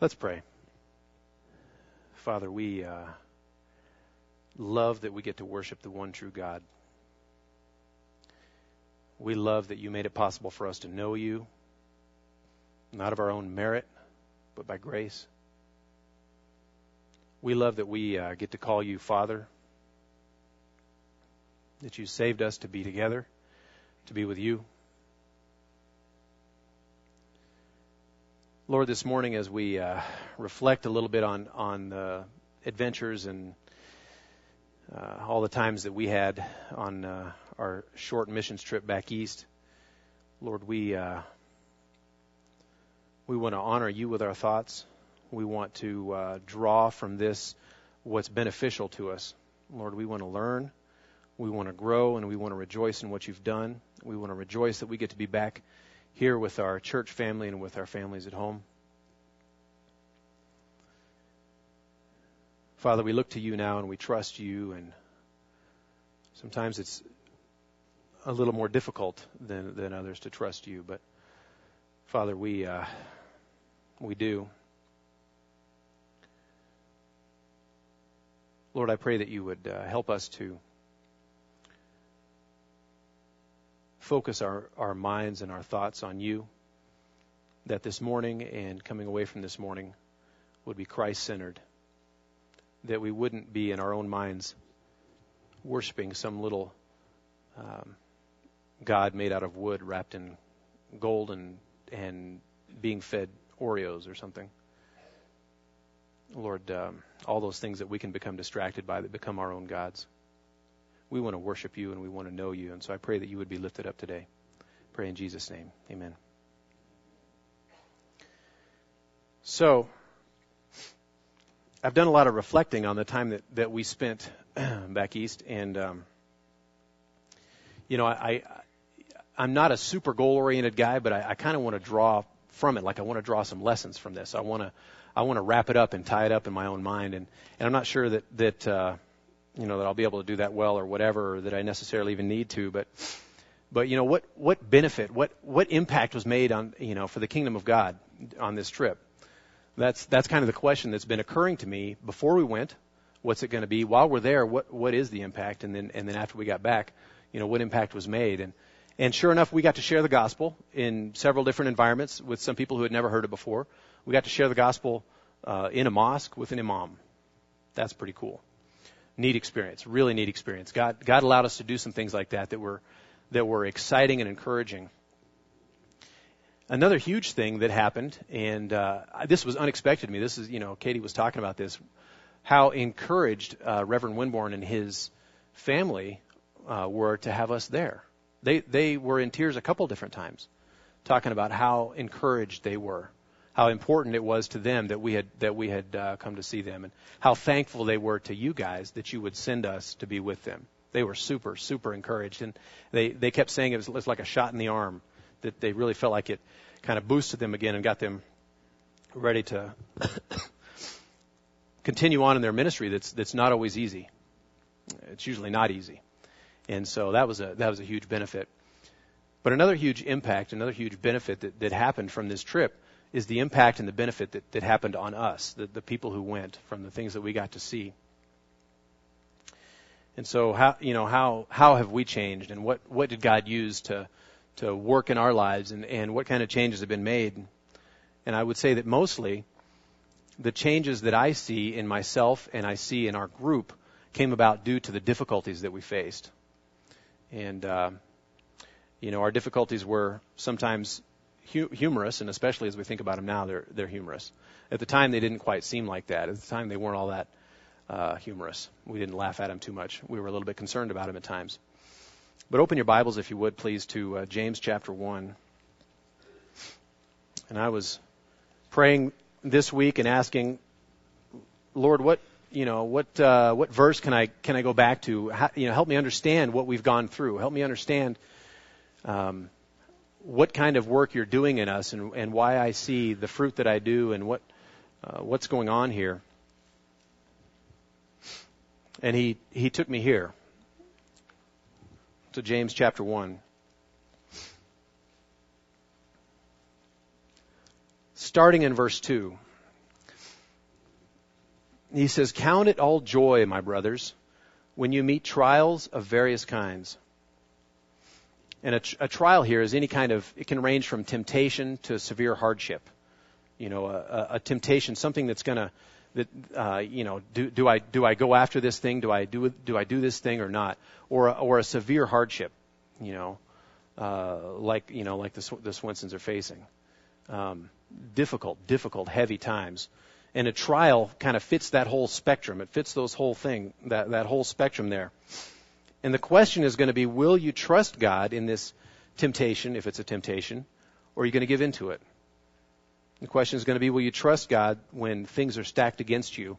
Let's pray. Father, we uh, love that we get to worship the one true God. We love that you made it possible for us to know you, not of our own merit, but by grace. We love that we uh, get to call you Father, that you saved us to be together, to be with you. Lord, this morning as we uh, reflect a little bit on on the adventures and uh, all the times that we had on uh, our short missions trip back east, Lord, we uh, we want to honor you with our thoughts. We want to uh, draw from this what's beneficial to us. Lord, we want to learn, we want to grow, and we want to rejoice in what you've done. We want to rejoice that we get to be back here with our church family and with our families at home. Father, we look to you now and we trust you, and sometimes it's a little more difficult than, than others to trust you, but Father, we uh, we do. Lord, I pray that you would uh, help us to focus our, our minds and our thoughts on you, that this morning and coming away from this morning would be Christ centered, that we wouldn't be in our own minds worshiping some little um, God made out of wood wrapped in gold and, and being fed Oreos or something. Lord, um, all those things that we can become distracted by that become our own gods we want to worship you and we want to know you. And so I pray that you would be lifted up today. Pray in Jesus' name. Amen. So, I've done a lot of reflecting on the time that, that we spent back east, and um, you know, I, I am not a super goal oriented guy, but I, I kind of want to draw from it. Like I want to draw some lessons from this. I want to I want to wrap it up and tie it up in my own mind, and and I'm not sure that that uh, you know that I'll be able to do that well or whatever, or that I necessarily even need to. But but you know what what benefit, what what impact was made on you know for the kingdom of God on this trip? That's that's kind of the question that's been occurring to me before we went. What's it going to be while we're there? What what is the impact? And then and then after we got back, you know what impact was made? And and sure enough, we got to share the gospel in several different environments with some people who had never heard it before. We got to share the gospel uh, in a mosque with an imam. That's pretty cool neat experience, really neat experience. God, God allowed us to do some things like that that were, that were exciting and encouraging. Another huge thing that happened, and uh, this was unexpected to me. This is, you know, Katie was talking about this, how encouraged uh, Reverend Winborn and his family uh, were to have us there. They they were in tears a couple different times, talking about how encouraged they were how important it was to them that we had that we had uh, come to see them, and how thankful they were to you guys that you would send us to be with them. They were super super encouraged, and they they kept saying it was, it was like a shot in the arm that they really felt like it kind of boosted them again and got them ready to continue on in their ministry. That's that's not always easy. It's usually not easy, and so that was a that was a huge benefit. But another huge impact, another huge benefit that, that happened from this trip is the impact and the benefit that, that happened on us, the, the people who went, from the things that we got to see. And so, how you know how how have we changed, and what what did God use to to work in our lives, and and what kind of changes have been made? And I would say that mostly, the changes that I see in myself and I see in our group came about due to the difficulties that we faced. And uh, you know, our difficulties were sometimes hu- humorous, and especially as we think about them now, they're they're humorous. At the time, they didn't quite seem like that. At the time, they weren't all that uh, humorous. We didn't laugh at them too much. We were a little bit concerned about them at times. But open your Bibles, if you would, please, to uh, James chapter one. And I was praying this week and asking, Lord, what you know, what uh, what verse can I can I go back to? How, you know, help me understand what we've gone through. Help me understand um, what kind of work you're doing in us and, and why I see the fruit that I do and what uh, what's going on here. And he he took me here to James chapter one. Starting in verse 2, he says, Count it all joy, my brothers, when you meet trials of various kinds. And a, a, trial here is any kind of, it can range from temptation to severe hardship. You know, a, a temptation, something that's going to, that, uh, you know, do, do, I, do I go after this thing? Do I do, do I do this thing or not? Or, or a severe hardship, you know, uh, like, you know, like the, the Swensons are facing. Um, difficult, difficult, heavy times. And a trial kind of fits that whole spectrum. It fits those whole thing, that, that whole spectrum there. And the question is going to be, will you trust God in this temptation, if it's a temptation, or are you going to give in to it? The question is going to be, will you trust God when things are stacked against you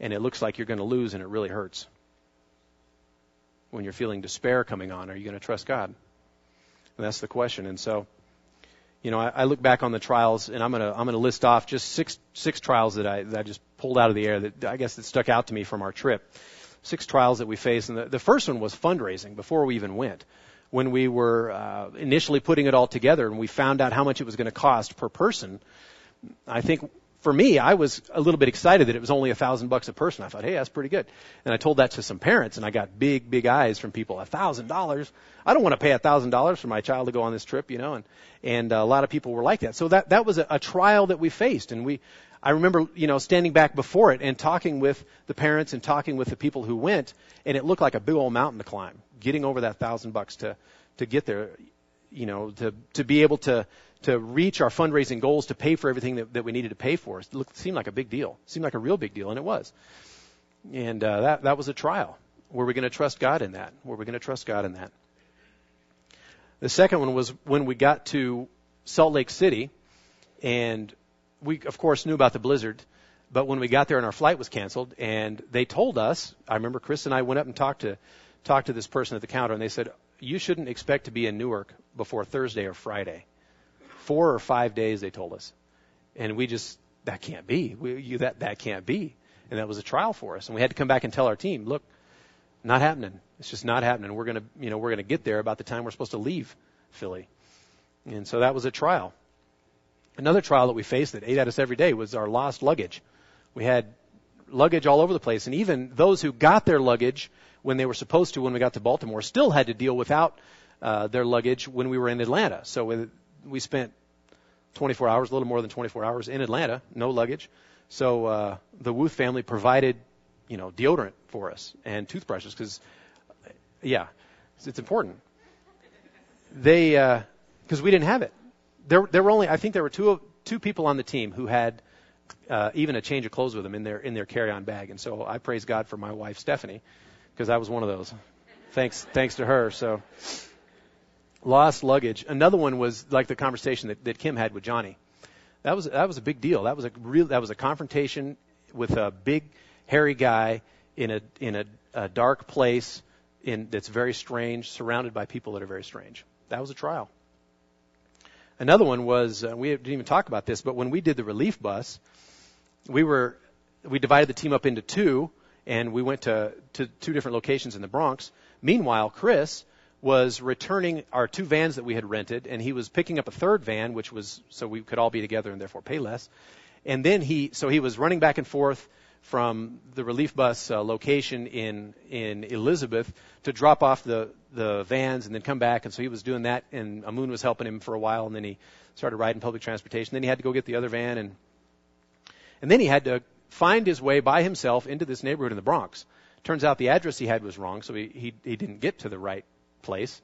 and it looks like you're going to lose and it really hurts? When you're feeling despair coming on, are you going to trust God? And that's the question. And so, you know, I, I look back on the trials, and I'm gonna I'm gonna list off just six six trials that I that I just pulled out of the air that I guess that stuck out to me from our trip. Six trials that we faced, and the, the first one was fundraising before we even went. When we were uh, initially putting it all together, and we found out how much it was going to cost per person, I think for me, I was a little bit excited that it was only a thousand bucks a person. I thought, hey, that's pretty good. And I told that to some parents, and I got big, big eyes from people. A thousand dollars? I don't want to pay a thousand dollars for my child to go on this trip, you know. And and a lot of people were like that. So that that was a, a trial that we faced, and we. I remember, you know, standing back before it and talking with the parents and talking with the people who went, and it looked like a big old mountain to climb. Getting over that thousand bucks to to get there, you know, to to be able to to reach our fundraising goals to pay for everything that, that we needed to pay for. It looked, seemed like a big deal. It seemed like a real big deal, and it was. And uh, that that was a trial. Were we going to trust God in that? Were we going to trust God in that? The second one was when we got to Salt Lake City, and we of course knew about the blizzard. But when we got there and our flight was canceled, and they told us, I remember Chris and I went up and talked to talked to this person at the counter, and they said, "You shouldn't expect to be in Newark before Thursday or Friday." four or five days, they told us. And we just, that can't be. We, you, that, that can't be. And that was a trial for us. And we had to come back and tell our team, look, not happening. It's just not happening. We're to, you know, we're to get there about the time we're supposed to leave Philly. And so that was a trial. Another trial that we faced that ate at us every day was our lost luggage. We had luggage all over the place, and even those who got their luggage when they were supposed to when we got to Baltimore still had to deal without uh, their luggage when we were in Atlanta. So we spent 24 hours, a little more than 24 hours in Atlanta, no luggage. So uh, the Wuth family provided, you know, deodorant for us and toothbrushes because, yeah, it's important. They because uh, we didn't have it. There, there were only I think there were two two people on the team who had uh, even a change of clothes with them in their in their carry-on bag, and so I praise God for my wife Stephanie because I was one of those. Thanks thanks to her. So lost luggage. Another one was like the conversation that, that Kim had with Johnny. That was that was a big deal. That was a real that was a confrontation with a big hairy guy in a in a, a dark place in that's very strange, surrounded by people that are very strange. That was a trial. Another one was uh, we didn't even talk about this, but when we did the relief bus, we were we divided the team up into two, and we went to to two different locations in the Bronx. Meanwhile, Chris was returning our two vans that we had rented, and he was picking up a third van, which was so we could all be together and therefore pay less. And then he, so he was running back and forth from the relief bus uh, location in in Elizabeth to drop off the the vans and then come back. And so he was doing that, and Amun was helping him for a while, and then he started riding public transportation. Then he had to go get the other van, and and then he had to find his way by himself into this neighborhood in the Bronx. Turns out the address he had was wrong, so he he, he didn't get to the right place.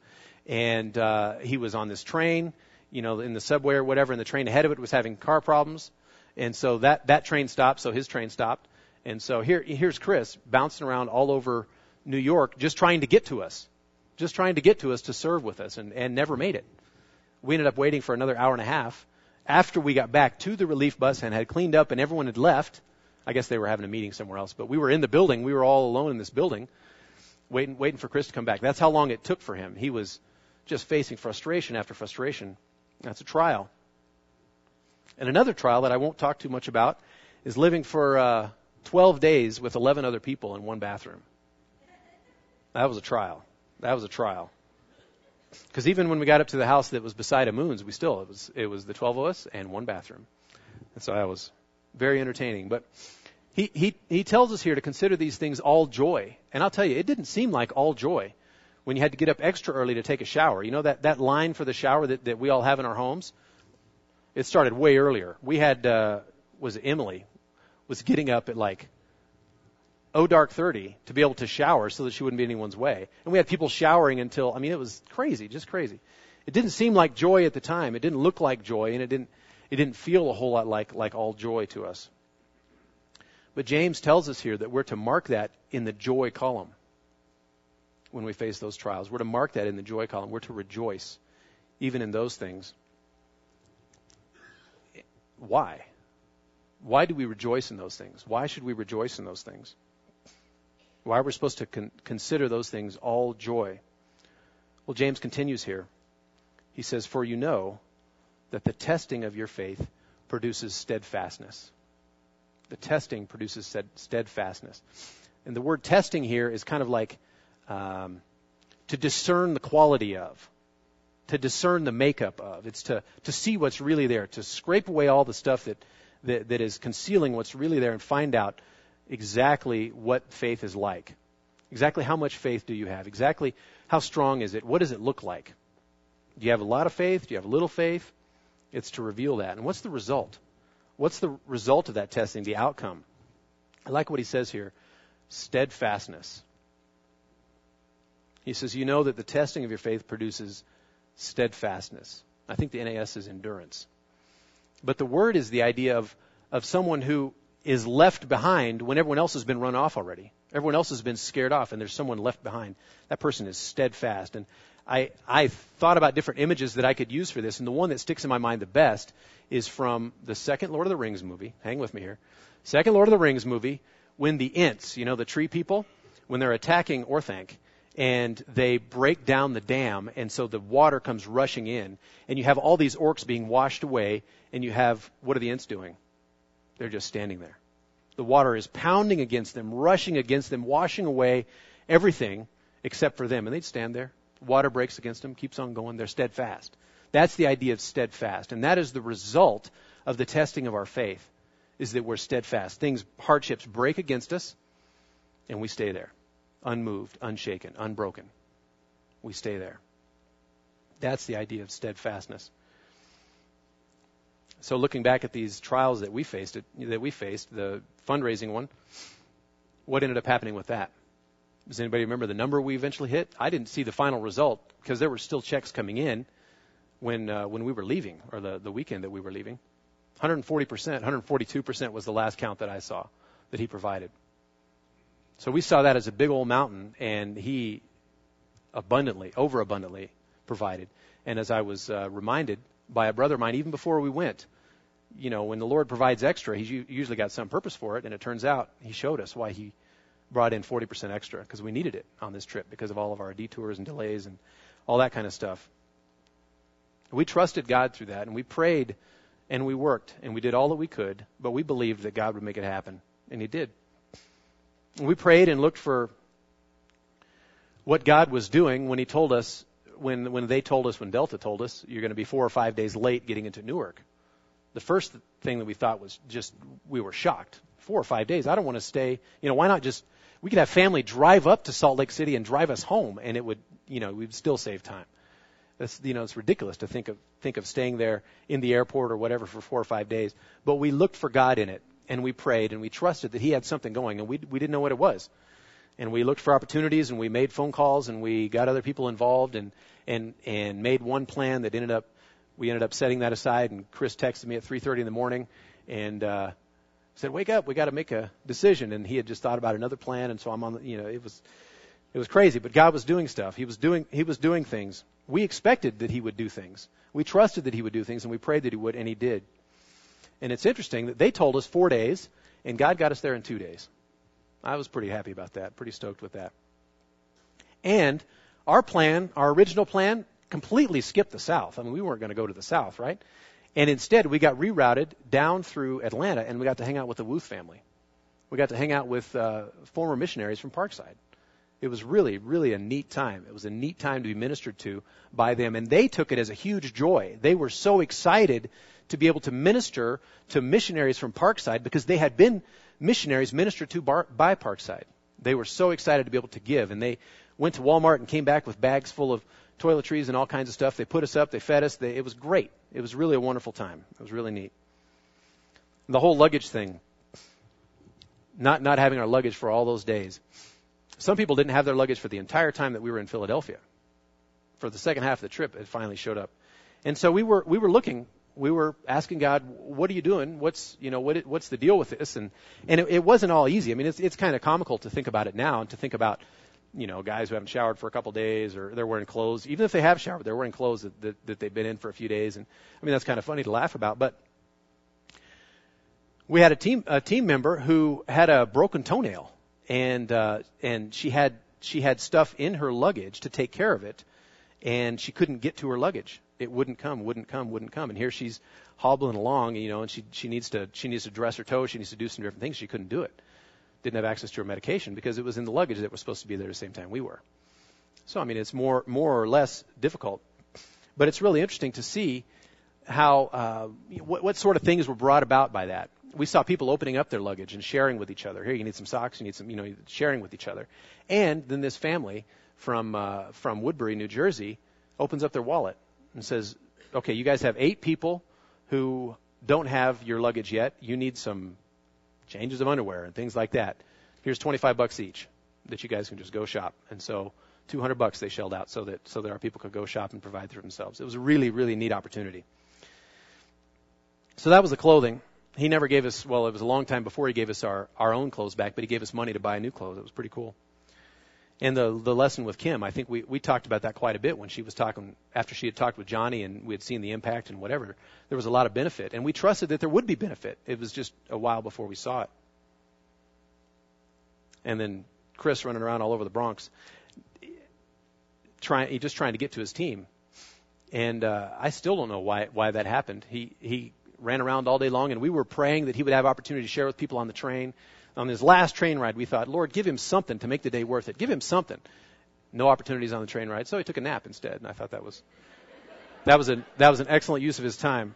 And uh, he was on this train, you know, in the subway or whatever, and the train ahead of it was having car problems. And so that, that train stopped, so his train stopped. And so here, here's Chris bouncing around all over New York just trying to get to us, just trying to get to us to serve with us, and, and never made it. We ended up waiting for another hour and a half after we got back to the relief bus and had cleaned up and everyone had left. I guess they were having a meeting somewhere else, but we were in the building. We were all alone in this building waiting, waiting for Chris to come back. That's how long it took for him. He was just facing frustration after frustration. That's a trial. And another trial that I won't talk too much about is living for uh, 12 days with 11 other people in one bathroom. That was a trial. That was a trial. Because even when we got up to the house that was beside Amun's, we still it was it was the 12 of us and one bathroom. And so that was very entertaining. But He, he, he tells us here to consider these things all joy. And I'll tell you, it didn't seem like all joy when you had to get up extra early to take a shower. You know that, that line for the shower that, that we all have in our homes? It started way earlier. We had, uh, was Emily, was getting up at like, oh dark 30 to be able to shower so that she wouldn't be anyone's way. And we had people showering until, I mean, it was crazy, just crazy. It didn't seem like joy at the time. It didn't look like joy, and it didn't, it didn't feel a whole lot like, like all joy to us. But James tells us here that we're to mark that in the joy column when we face those trials. We're to mark that in the joy column. We're to rejoice even in those things. Why? Why do we rejoice in those things? Why should we rejoice in those things? Why are we supposed to con- consider those things all joy? Well, James continues here. He says, For you know that the testing of your faith produces steadfastness. The testing produces steadfastness. And the word testing here is kind of like um, to discern the quality of, to discern the makeup of. It's to, to see what's really there, to scrape away all the stuff that, that, that is concealing what's really there and find out exactly what faith is like. Exactly how much faith do you have? Exactly how strong is it? What does it look like? Do you have a lot of faith? Do you have a little faith? It's to reveal that. And what's the result? What's the result of that testing, the outcome? I like what he says here steadfastness. He says, You know that the testing of your faith produces steadfastness. I think the NAS is endurance. But the word is the idea of, of someone who is left behind when everyone else has been run off already. Everyone else has been scared off, and there's someone left behind. That person is steadfast. And I, I thought about different images that I could use for this, and the one that sticks in my mind the best is from the second Lord of the Rings movie. Hang with me here. Second Lord of the Rings movie, when the Ents, you know, the tree people, when they're attacking Orthanc, and they break down the dam, and so the water comes rushing in, and you have all these orcs being washed away, and you have, what are the Ents doing? They're just standing there. The water is pounding against them, rushing against them, washing away everything except for them. And they'd stand there. Water breaks against them, keeps on going. They're steadfast. That's the idea of steadfast. And that is the result of the testing of our faith, is that we're steadfast. Things, hardships break against us, and we stay there. Unmoved, unshaken, unbroken. We stay there. That's the idea of steadfastness. So looking back at these trials that we faced, that we faced, the fundraising one, what ended up happening with that? Does anybody remember the number we eventually hit? I didn't see the final result because there were still checks coming in when uh, when we were leaving, or the the weekend that we were leaving. 140 percent, 142 percent was the last count that I saw that he provided. So we saw that as a big old mountain, and he abundantly, overabundantly provided. And as I was uh, reminded by a brother of mine, even before we went, you know, when the Lord provides extra, He's usually got some purpose for it. And it turns out He showed us why He brought in 40% extra because we needed it on this trip because of all of our detours and delays and all that kind of stuff. We trusted God through that and we prayed and we worked and we did all that we could, but we believed that God would make it happen. And He did. We prayed and looked for what God was doing when He told us, when, when they told us, when Delta told us, you're going to be four or five days late getting into Newark the first thing that we thought was just we were shocked. Four or five days. I don't want to stay. You know, why not just we could have family drive up to Salt Lake City and drive us home, and it would, you know, we'd still save time. That's, you know, it's ridiculous to think of think of staying there in the airport or whatever for four or five days. But we looked for God in it, and we prayed, and we trusted that He had something going, and we we didn't know what it was. And we looked for opportunities, and we made phone calls, and we got other people involved, and and and made one plan that ended up we ended up setting that aside, and Chris texted me at 3:30 in the morning and uh, said, "Wake up, we got to make a decision." And he had just thought about another plan, and so I'm on. The, you know, it was it was crazy, but God was doing stuff. He was doing he was doing things. We expected that He would do things. We trusted that He would do things, and we prayed that He would, and He did. And it's interesting that they told us four days, and God got us there in two days. I was pretty happy about that, pretty stoked with that. And our plan, our original plan, completely skipped the South. I mean, we weren't going to go to the South, right? And instead, we got rerouted down through Atlanta, and we got to hang out with the Wuth family. We got to hang out with uh, former missionaries from Parkside. It was really, really a neat time. It was a neat time to be ministered to by them, and they took it as a huge joy. They were so excited to be able to minister to missionaries from Parkside because they had been missionaries ministered to bar, by Parkside. They were so excited to be able to give, and they went to Walmart and came back with bags full of toiletries and all kinds of stuff. They put us up, they fed us. They, it was great. It was really a wonderful time. It was really neat. The whole luggage thing, not not having our luggage for all those days. Some people didn't have their luggage for the entire time that we were in Philadelphia. For the second half of the trip, it finally showed up, and so we were we were looking. We were asking God, "What are you doing? What's you know what what's the deal with this?" And and it, it wasn't all easy. I mean, it's it's kind of comical to think about it now and to think about you know, guys who haven't showered for a couple of days or they're wearing clothes. Even if they have showered, they're wearing clothes that, that, that they've been in for a few days. And I mean, that's kind of funny to laugh about. But we had a team a team member who had a broken toenail, and uh, and she had she had stuff in her luggage to take care of it, and she couldn't get to her luggage. It wouldn't come, wouldn't come, wouldn't come. And here she's hobbling along, you know, and she she needs to she needs to dress her toe, she needs to do some different things. She couldn't do it didn't have access to her medication because it was in the luggage that was supposed to be there at the same time we were. So I mean, it's more more or less difficult, but it's really interesting to see how uh, what, what sort of things were brought about by that. We saw people opening up their luggage and sharing with each other. Here, you need some socks. You need some, you know, sharing with each other. And then this family from uh, from Woodbury, New Jersey, opens up their wallet and says, "Okay, you guys have eight people who don't have your luggage yet. You need some changes of underwear and things like that. Here's 25 bucks each that you guys can just go shop. And so 200 bucks they shelled out so that so that our people could go shop and provide for themselves. It was a really really neat opportunity. So that was the clothing. He never gave us well, it was a long time before he gave us our our own clothes back, but he gave us money to buy new clothes. It was pretty cool. And the the lesson with Kim, I think we we talked about that quite a bit when she was talking after she had talked with Johnny and we had seen the impact and whatever. There was a lot of benefit, and we trusted that there would be benefit. It was just a while before we saw it. And then Chris running around all over the Bronx, trying just trying to get to his team, and uh, I still don't know why why that happened. He he ran around all day long, and we were praying that he would have opportunity to share with people on the train on his last train ride, we thought, Lord, give him something to make the day worth it. Give him something. No opportunities on the train ride, so he took a nap instead. And I thought that was that was a that was an excellent use of his time.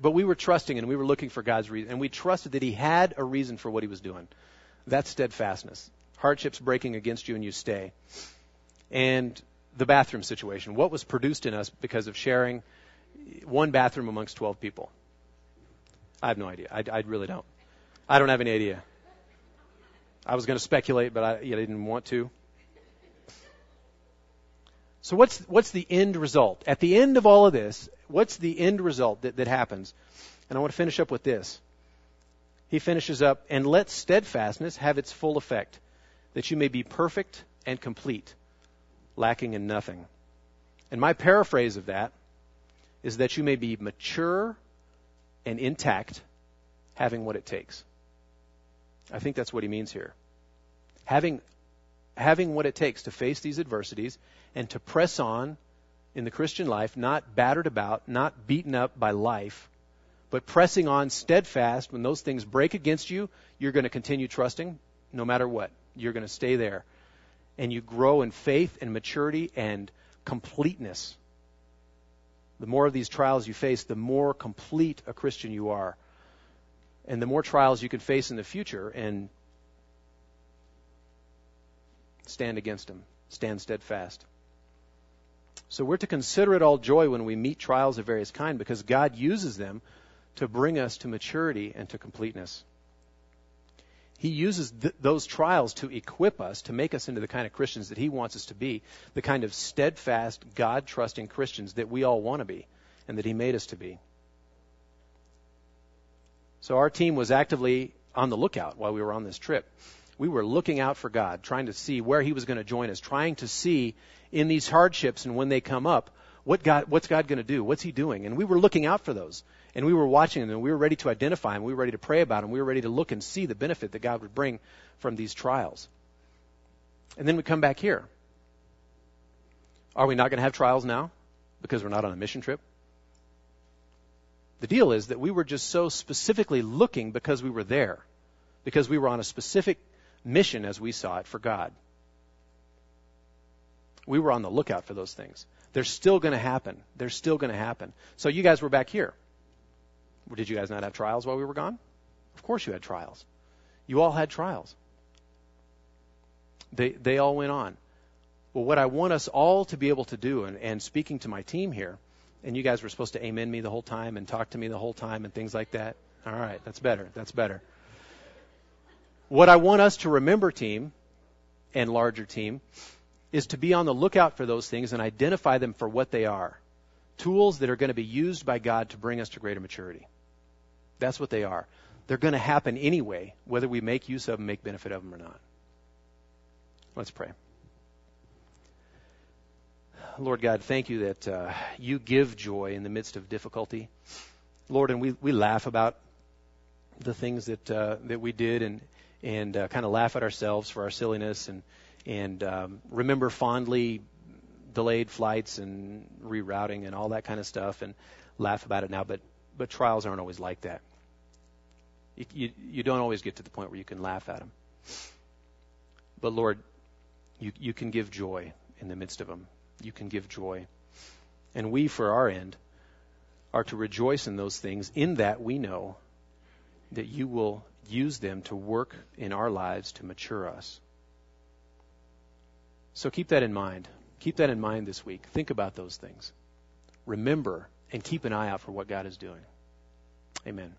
But we were trusting and we were looking for God's reason, and we trusted that He had a reason for what He was doing. That's steadfastness. Hardships breaking against you, and you stay. And the bathroom situation. What was produced in us because of sharing one bathroom amongst 12 people? I have no idea. I, I really don't. I don't have any idea. I was going to speculate, but I, I didn't want to. So what's what's the end result? At the end of all of this, what's the end result that, that happens? And I want to finish up with this. He finishes up, and let steadfastness have its full effect, that you may be perfect and complete, lacking in nothing. And my paraphrase of that is that you may be mature and intact, having what it takes. I think that's what he means here. Having, having what it takes to face these adversities and to press on in the Christian life, not battered about, not beaten up by life, but pressing on steadfast. When those things break against you, you're going to continue trusting no matter what. You're going to stay there. And you grow in faith and maturity and completeness the more of these trials you face, the more complete a Christian you are. And the more trials you can face in the future and stand against them, stand steadfast. So we're to consider it all joy when we meet trials of various kind because God uses them to bring us to maturity and to completeness. He uses th- those trials to equip us, to make us into the kind of Christians that He wants us to be, the kind of steadfast, God trusting Christians that we all want to be and that He made us to be. So our team was actively on the lookout while we were on this trip. We were looking out for God, trying to see where He was going to join us, trying to see in these hardships and when they come up, what God, what's God going to do? What's He doing? And we were looking out for those and we were watching them and we were ready to identify them. We were ready to pray about them. We were ready to look and see the benefit that God would bring from these trials. And then we come back here. Are we not going to have trials now because we're not on a mission trip? The deal is that we were just so specifically looking because we were there, because we were on a specific mission as we saw it for God. We were on the lookout for those things. They're still going to happen. They're still going to happen. So you guys were back here. Did you guys not have trials while we were gone? Of course you had trials. You all had trials. They, they all went on. Well, what I want us all to be able to do, and, and speaking to my team here, and you guys were supposed to amen me the whole time and talk to me the whole time and things like that. All right, that's better. That's better. What I want us to remember, team, and larger team, is to be on the lookout for those things and identify them for what they are tools that are going to be used by God to bring us to greater maturity. That's what they are. They're going to happen anyway, whether we make use of them, make benefit of them or not. Let's pray. Lord God, thank you that uh, you give joy in the midst of difficulty. Lord, and we, we laugh about the things that uh, that we did and and uh, kind of laugh at ourselves for our silliness and and um, remember fondly delayed flights and rerouting and all that kind of stuff and laugh about it now. But but trials aren't always like that. You, you, you don't always get to the point where you can laugh at them. But Lord, you, you can give joy in the midst of them. You can give joy. And we, for our end, are to rejoice in those things, in that we know that you will use them to work in our lives to mature us. So keep that in mind. Keep that in mind this week. Think about those things. Remember and keep an eye out for what God is doing. Amen.